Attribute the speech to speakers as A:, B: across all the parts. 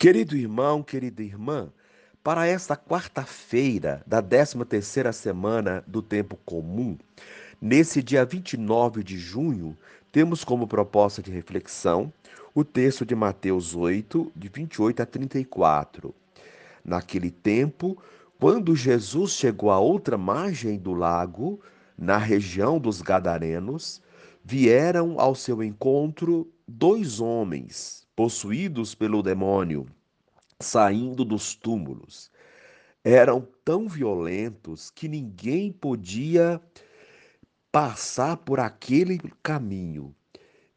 A: Querido irmão, querida irmã, para esta quarta-feira da 13ª semana do tempo comum, nesse dia 29 de junho, temos como proposta de reflexão o texto de Mateus 8, de 28 a 34. Naquele tempo, quando Jesus chegou à outra margem do lago, na região dos Gadarenos, vieram ao seu encontro dois homens possuídos pelo demônio, saindo dos túmulos. Eram tão violentos que ninguém podia passar por aquele caminho.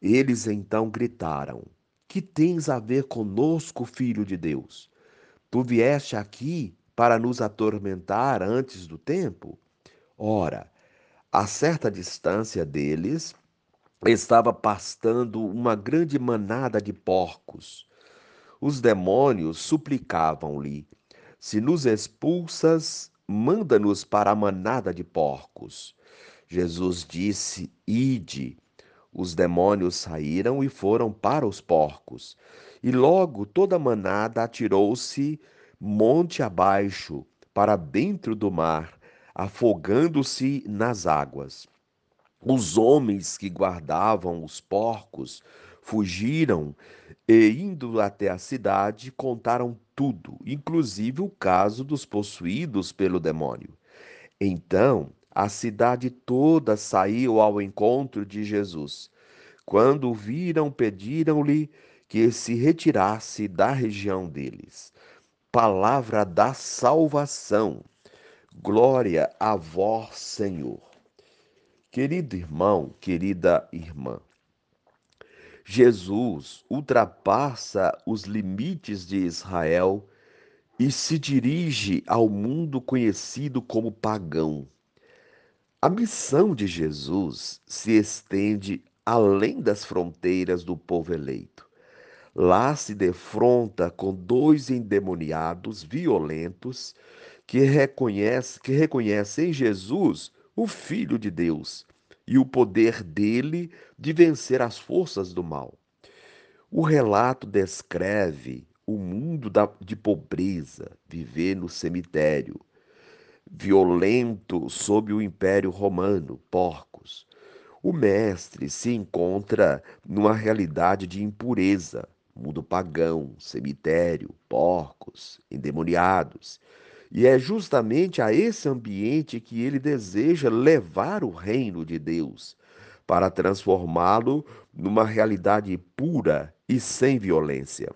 A: Eles então gritaram: Que tens a ver conosco, filho de Deus? Tu vieste aqui para nos atormentar antes do tempo? Ora, a certa distância deles, estava pastando uma grande manada de porcos. Os demônios suplicavam-lhe: Se nos expulsas, manda-nos para a manada de porcos. Jesus disse: Ide. Os demônios saíram e foram para os porcos. E logo toda a manada atirou-se monte abaixo, para dentro do mar, afogando-se nas águas. Os homens que guardavam os porcos fugiram e, indo até a cidade, contaram tudo, inclusive o caso dos possuídos pelo demônio. Então, a cidade toda saiu ao encontro de Jesus. Quando o viram, pediram-lhe que se retirasse da região deles. Palavra da salvação. Glória a vós, Senhor. Querido irmão, querida irmã, Jesus ultrapassa os limites de Israel e se dirige ao mundo conhecido como pagão. A missão de Jesus se estende além das fronteiras do povo eleito. Lá se defronta com dois endemoniados violentos que reconhecem que reconhece Jesus o Filho de Deus e o poder dele de vencer as forças do mal. O relato descreve o mundo da, de pobreza, viver no cemitério, violento sob o Império Romano, porcos. O mestre se encontra numa realidade de impureza, mundo pagão, cemitério, porcos, endemoniados e é justamente a esse ambiente que ele deseja levar o reino de Deus, para transformá-lo numa realidade pura e sem violência.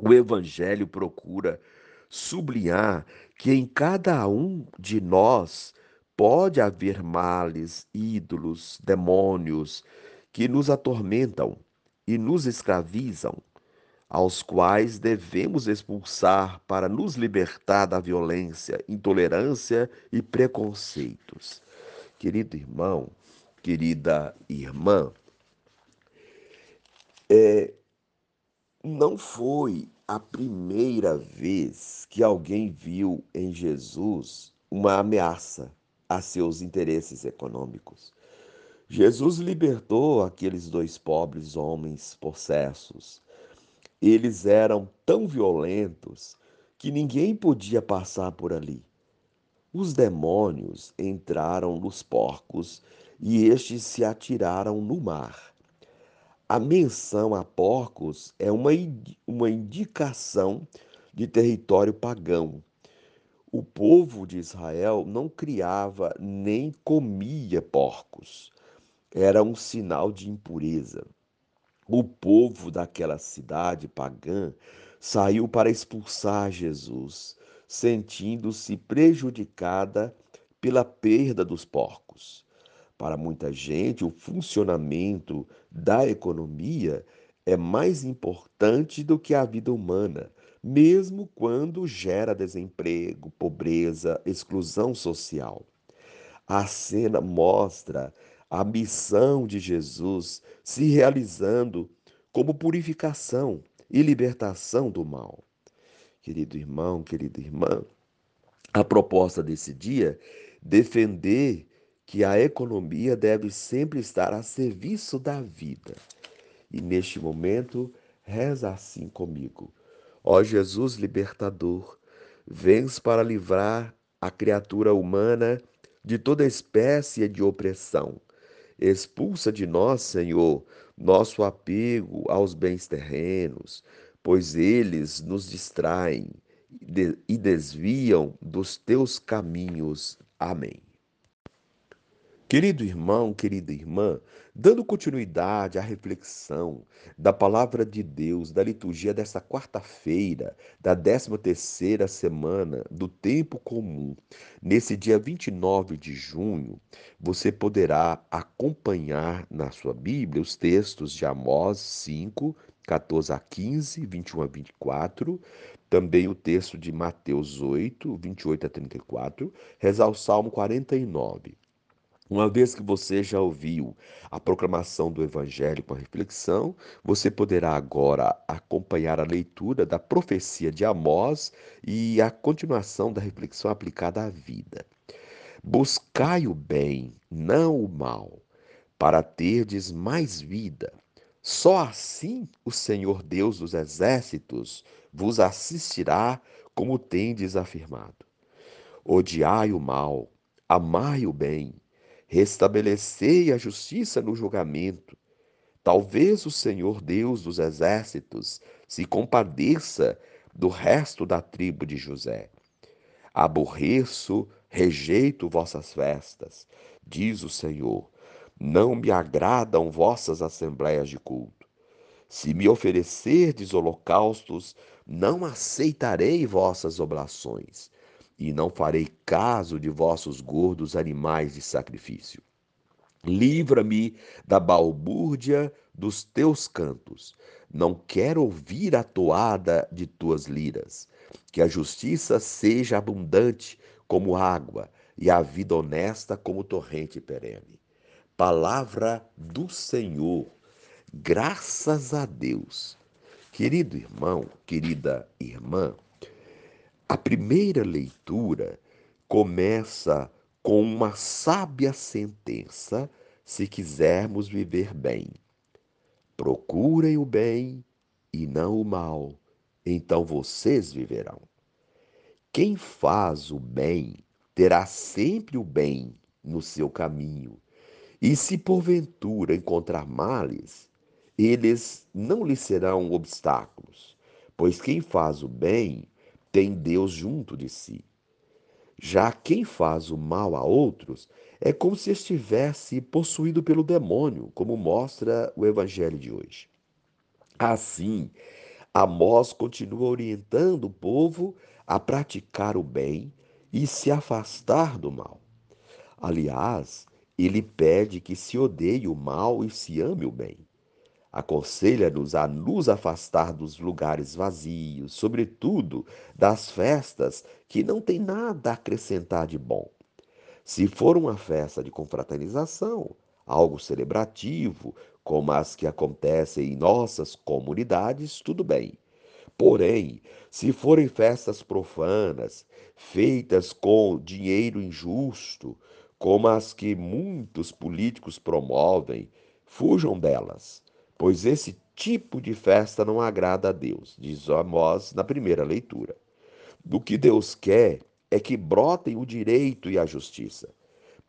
A: O Evangelho procura sublinhar que em cada um de nós pode haver males, ídolos, demônios que nos atormentam e nos escravizam aos quais devemos expulsar para nos libertar da violência, intolerância e preconceitos. Querido irmão, querida irmã, é, não foi a primeira vez que alguém viu em Jesus uma ameaça a seus interesses econômicos. Jesus libertou aqueles dois pobres homens possessos eles eram tão violentos que ninguém podia passar por ali. Os demônios entraram nos porcos e estes se atiraram no mar. A menção a porcos é uma, uma indicação de território pagão. O povo de Israel não criava nem comia porcos. Era um sinal de impureza. O povo daquela cidade pagã saiu para expulsar Jesus, sentindo-se prejudicada pela perda dos porcos. Para muita gente, o funcionamento da economia é mais importante do que a vida humana, mesmo quando gera desemprego, pobreza, exclusão social. A cena mostra a missão de Jesus se realizando como purificação e libertação do mal. Querido irmão, querida irmã, a proposta desse dia defender que a economia deve sempre estar a serviço da vida. E neste momento, reza assim comigo. Ó Jesus libertador, vens para livrar a criatura humana de toda espécie de opressão. Expulsa de nós, Senhor, nosso apego aos bens terrenos, pois eles nos distraem e desviam dos teus caminhos. Amém. Querido irmão, querida irmã, dando continuidade à reflexão da palavra de Deus, da liturgia desta quarta-feira, da 13 terceira semana do tempo comum, nesse dia 29 de junho, você poderá acompanhar na sua Bíblia os textos de Amós 5, 14 a 15, 21 a 24, também o texto de Mateus 8, 28 a 34, rezar o Salmo 49. Uma vez que você já ouviu a proclamação do Evangelho com a reflexão, você poderá agora acompanhar a leitura da profecia de Amós e a continuação da reflexão aplicada à vida. Buscai o bem, não o mal, para terdes mais vida. Só assim o Senhor Deus dos exércitos vos assistirá, como tendes afirmado. Odiai o mal, amai o bem restabelecei a justiça no julgamento. Talvez o Senhor Deus dos exércitos se compadeça do resto da tribo de José. Aborreço, rejeito vossas festas, diz o Senhor. Não me agradam vossas assembleias de culto. Se me oferecerdes holocaustos, não aceitarei vossas oblações e não farei caso de vossos gordos animais de sacrifício. Livra-me da balbúrdia dos teus cantos. Não quero ouvir a toada de tuas liras. Que a justiça seja abundante como água e a vida honesta como torrente perene. Palavra do Senhor. Graças a Deus. Querido irmão, querida irmã, a primeira leitura começa com uma sábia sentença se quisermos viver bem. Procurem o bem e não o mal, então vocês viverão. Quem faz o bem terá sempre o bem no seu caminho, e se porventura encontrar males, eles não lhe serão obstáculos, pois quem faz o bem tem Deus junto de si. Já quem faz o mal a outros é como se estivesse possuído pelo demônio, como mostra o evangelho de hoje. Assim, Amós continua orientando o povo a praticar o bem e se afastar do mal. Aliás, ele pede que se odeie o mal e se ame o bem. Aconselha-nos a nos afastar dos lugares vazios, sobretudo das festas que não têm nada a acrescentar de bom. Se for uma festa de confraternização, algo celebrativo, como as que acontecem em nossas comunidades, tudo bem. Porém, se forem festas profanas, feitas com dinheiro injusto, como as que muitos políticos promovem, fujam delas pois esse tipo de festa não agrada a Deus, diz Amós na primeira leitura. Do que Deus quer é que brotem o direito e a justiça.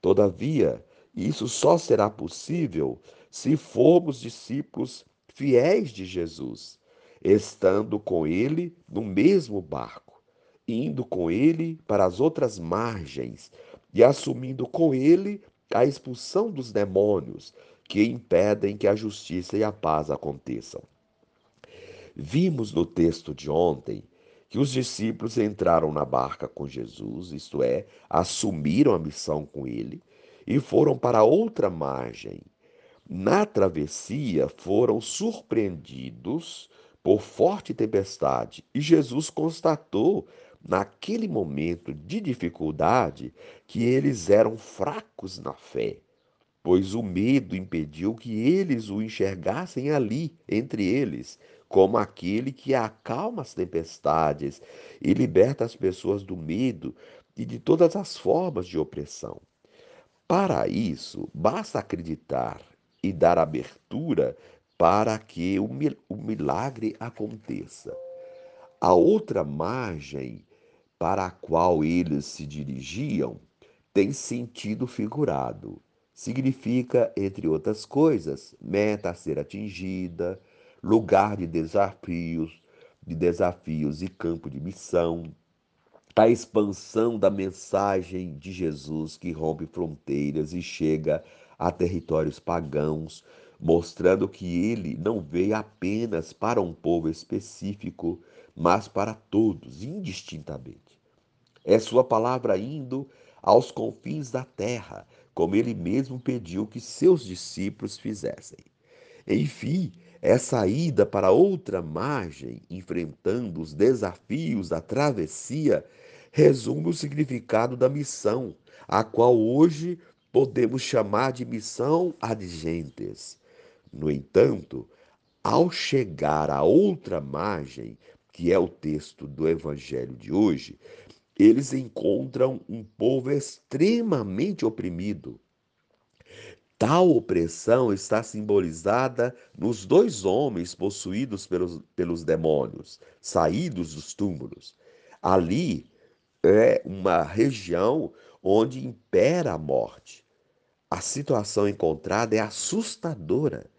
A: Todavia, isso só será possível se formos discípulos fiéis de Jesus, estando com ele no mesmo barco, indo com ele para as outras margens e assumindo com ele a expulsão dos demônios, que impedem que a justiça e a paz aconteçam. Vimos no texto de ontem que os discípulos entraram na barca com Jesus, isto é, assumiram a missão com ele e foram para outra margem. Na travessia foram surpreendidos por forte tempestade e Jesus constatou naquele momento de dificuldade que eles eram fracos na fé pois o medo impediu que eles o enxergassem ali, entre eles, como aquele que acalma as tempestades e liberta as pessoas do medo e de todas as formas de opressão. Para isso, basta acreditar e dar abertura para que o milagre aconteça. A outra margem para a qual eles se dirigiam tem sentido figurado. Significa, entre outras coisas, meta a ser atingida, lugar de desafios, de desafios e campo de missão, a expansão da mensagem de Jesus que rompe fronteiras e chega a territórios pagãos, mostrando que ele não veio apenas para um povo específico, mas para todos, indistintamente. É sua palavra indo aos confins da terra, como ele mesmo pediu que seus discípulos fizessem. Enfim, essa ida para outra margem, enfrentando os desafios da travessia, resume o significado da missão, a qual hoje podemos chamar de missão ad gentes. No entanto, ao chegar à outra margem, que é o texto do evangelho de hoje, eles encontram um povo extremamente oprimido. Tal opressão está simbolizada nos dois homens possuídos pelos, pelos demônios, saídos dos túmulos. Ali é uma região onde impera a morte. A situação encontrada é assustadora.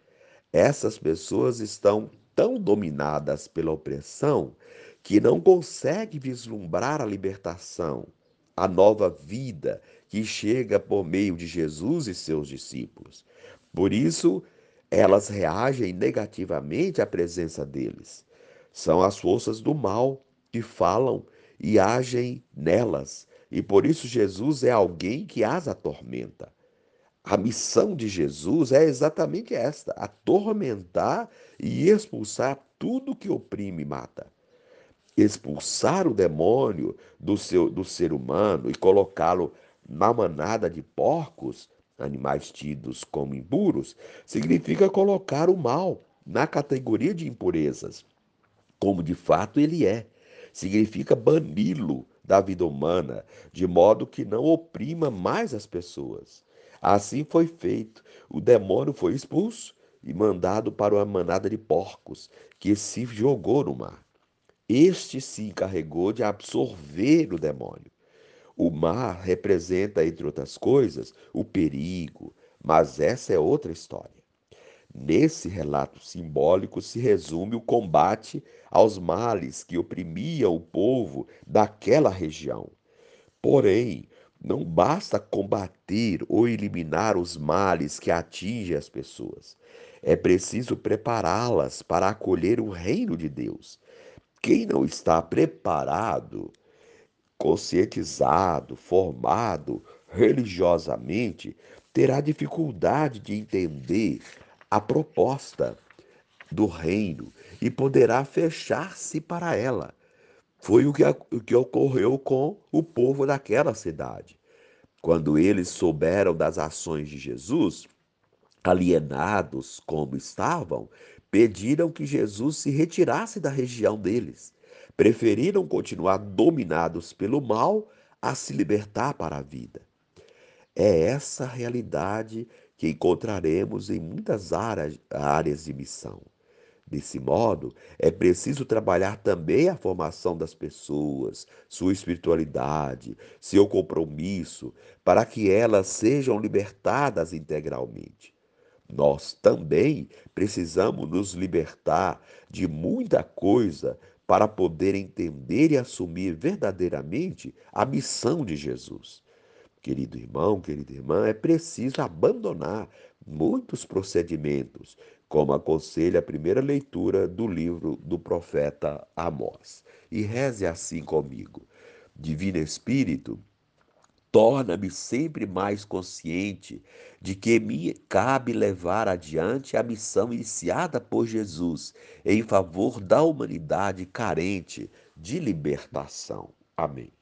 A: Essas pessoas estão tão dominadas pela opressão que não conseguem vislumbrar a libertação, a nova vida que chega por meio de Jesus e seus discípulos. Por isso, elas reagem negativamente à presença deles. São as forças do mal que falam e agem nelas, e por isso Jesus é alguém que as atormenta. A missão de Jesus é exatamente esta: atormentar e expulsar tudo que oprime e mata. Expulsar o demônio do, seu, do ser humano e colocá-lo na manada de porcos, animais tidos como impuros, significa colocar o mal na categoria de impurezas, como de fato ele é. Significa bani-lo da vida humana, de modo que não oprima mais as pessoas. Assim foi feito. O demônio foi expulso e mandado para uma manada de porcos, que se jogou no mar. Este se encarregou de absorver o demônio. O mar representa, entre outras coisas, o perigo, mas essa é outra história. Nesse relato simbólico se resume o combate aos males que oprimiam o povo daquela região. Porém, não basta combater ou eliminar os males que atingem as pessoas. É preciso prepará-las para acolher o reino de Deus. Quem não está preparado, conscientizado, formado religiosamente, terá dificuldade de entender a proposta do reino e poderá fechar-se para ela. Foi o que, o que ocorreu com o povo daquela cidade. Quando eles souberam das ações de Jesus, alienados como estavam, pediram que Jesus se retirasse da região deles. Preferiram continuar dominados pelo mal a se libertar para a vida. É essa realidade que encontraremos em muitas áreas de missão. Desse modo, é preciso trabalhar também a formação das pessoas, sua espiritualidade, seu compromisso, para que elas sejam libertadas integralmente. Nós também precisamos nos libertar de muita coisa para poder entender e assumir verdadeiramente a missão de Jesus. Querido irmão, querida irmã, é preciso abandonar muitos procedimentos, como aconselha a primeira leitura do livro do profeta Amós. E reze assim comigo: Divino Espírito, torna-me sempre mais consciente de que me cabe levar adiante a missão iniciada por Jesus em favor da humanidade carente de libertação. Amém.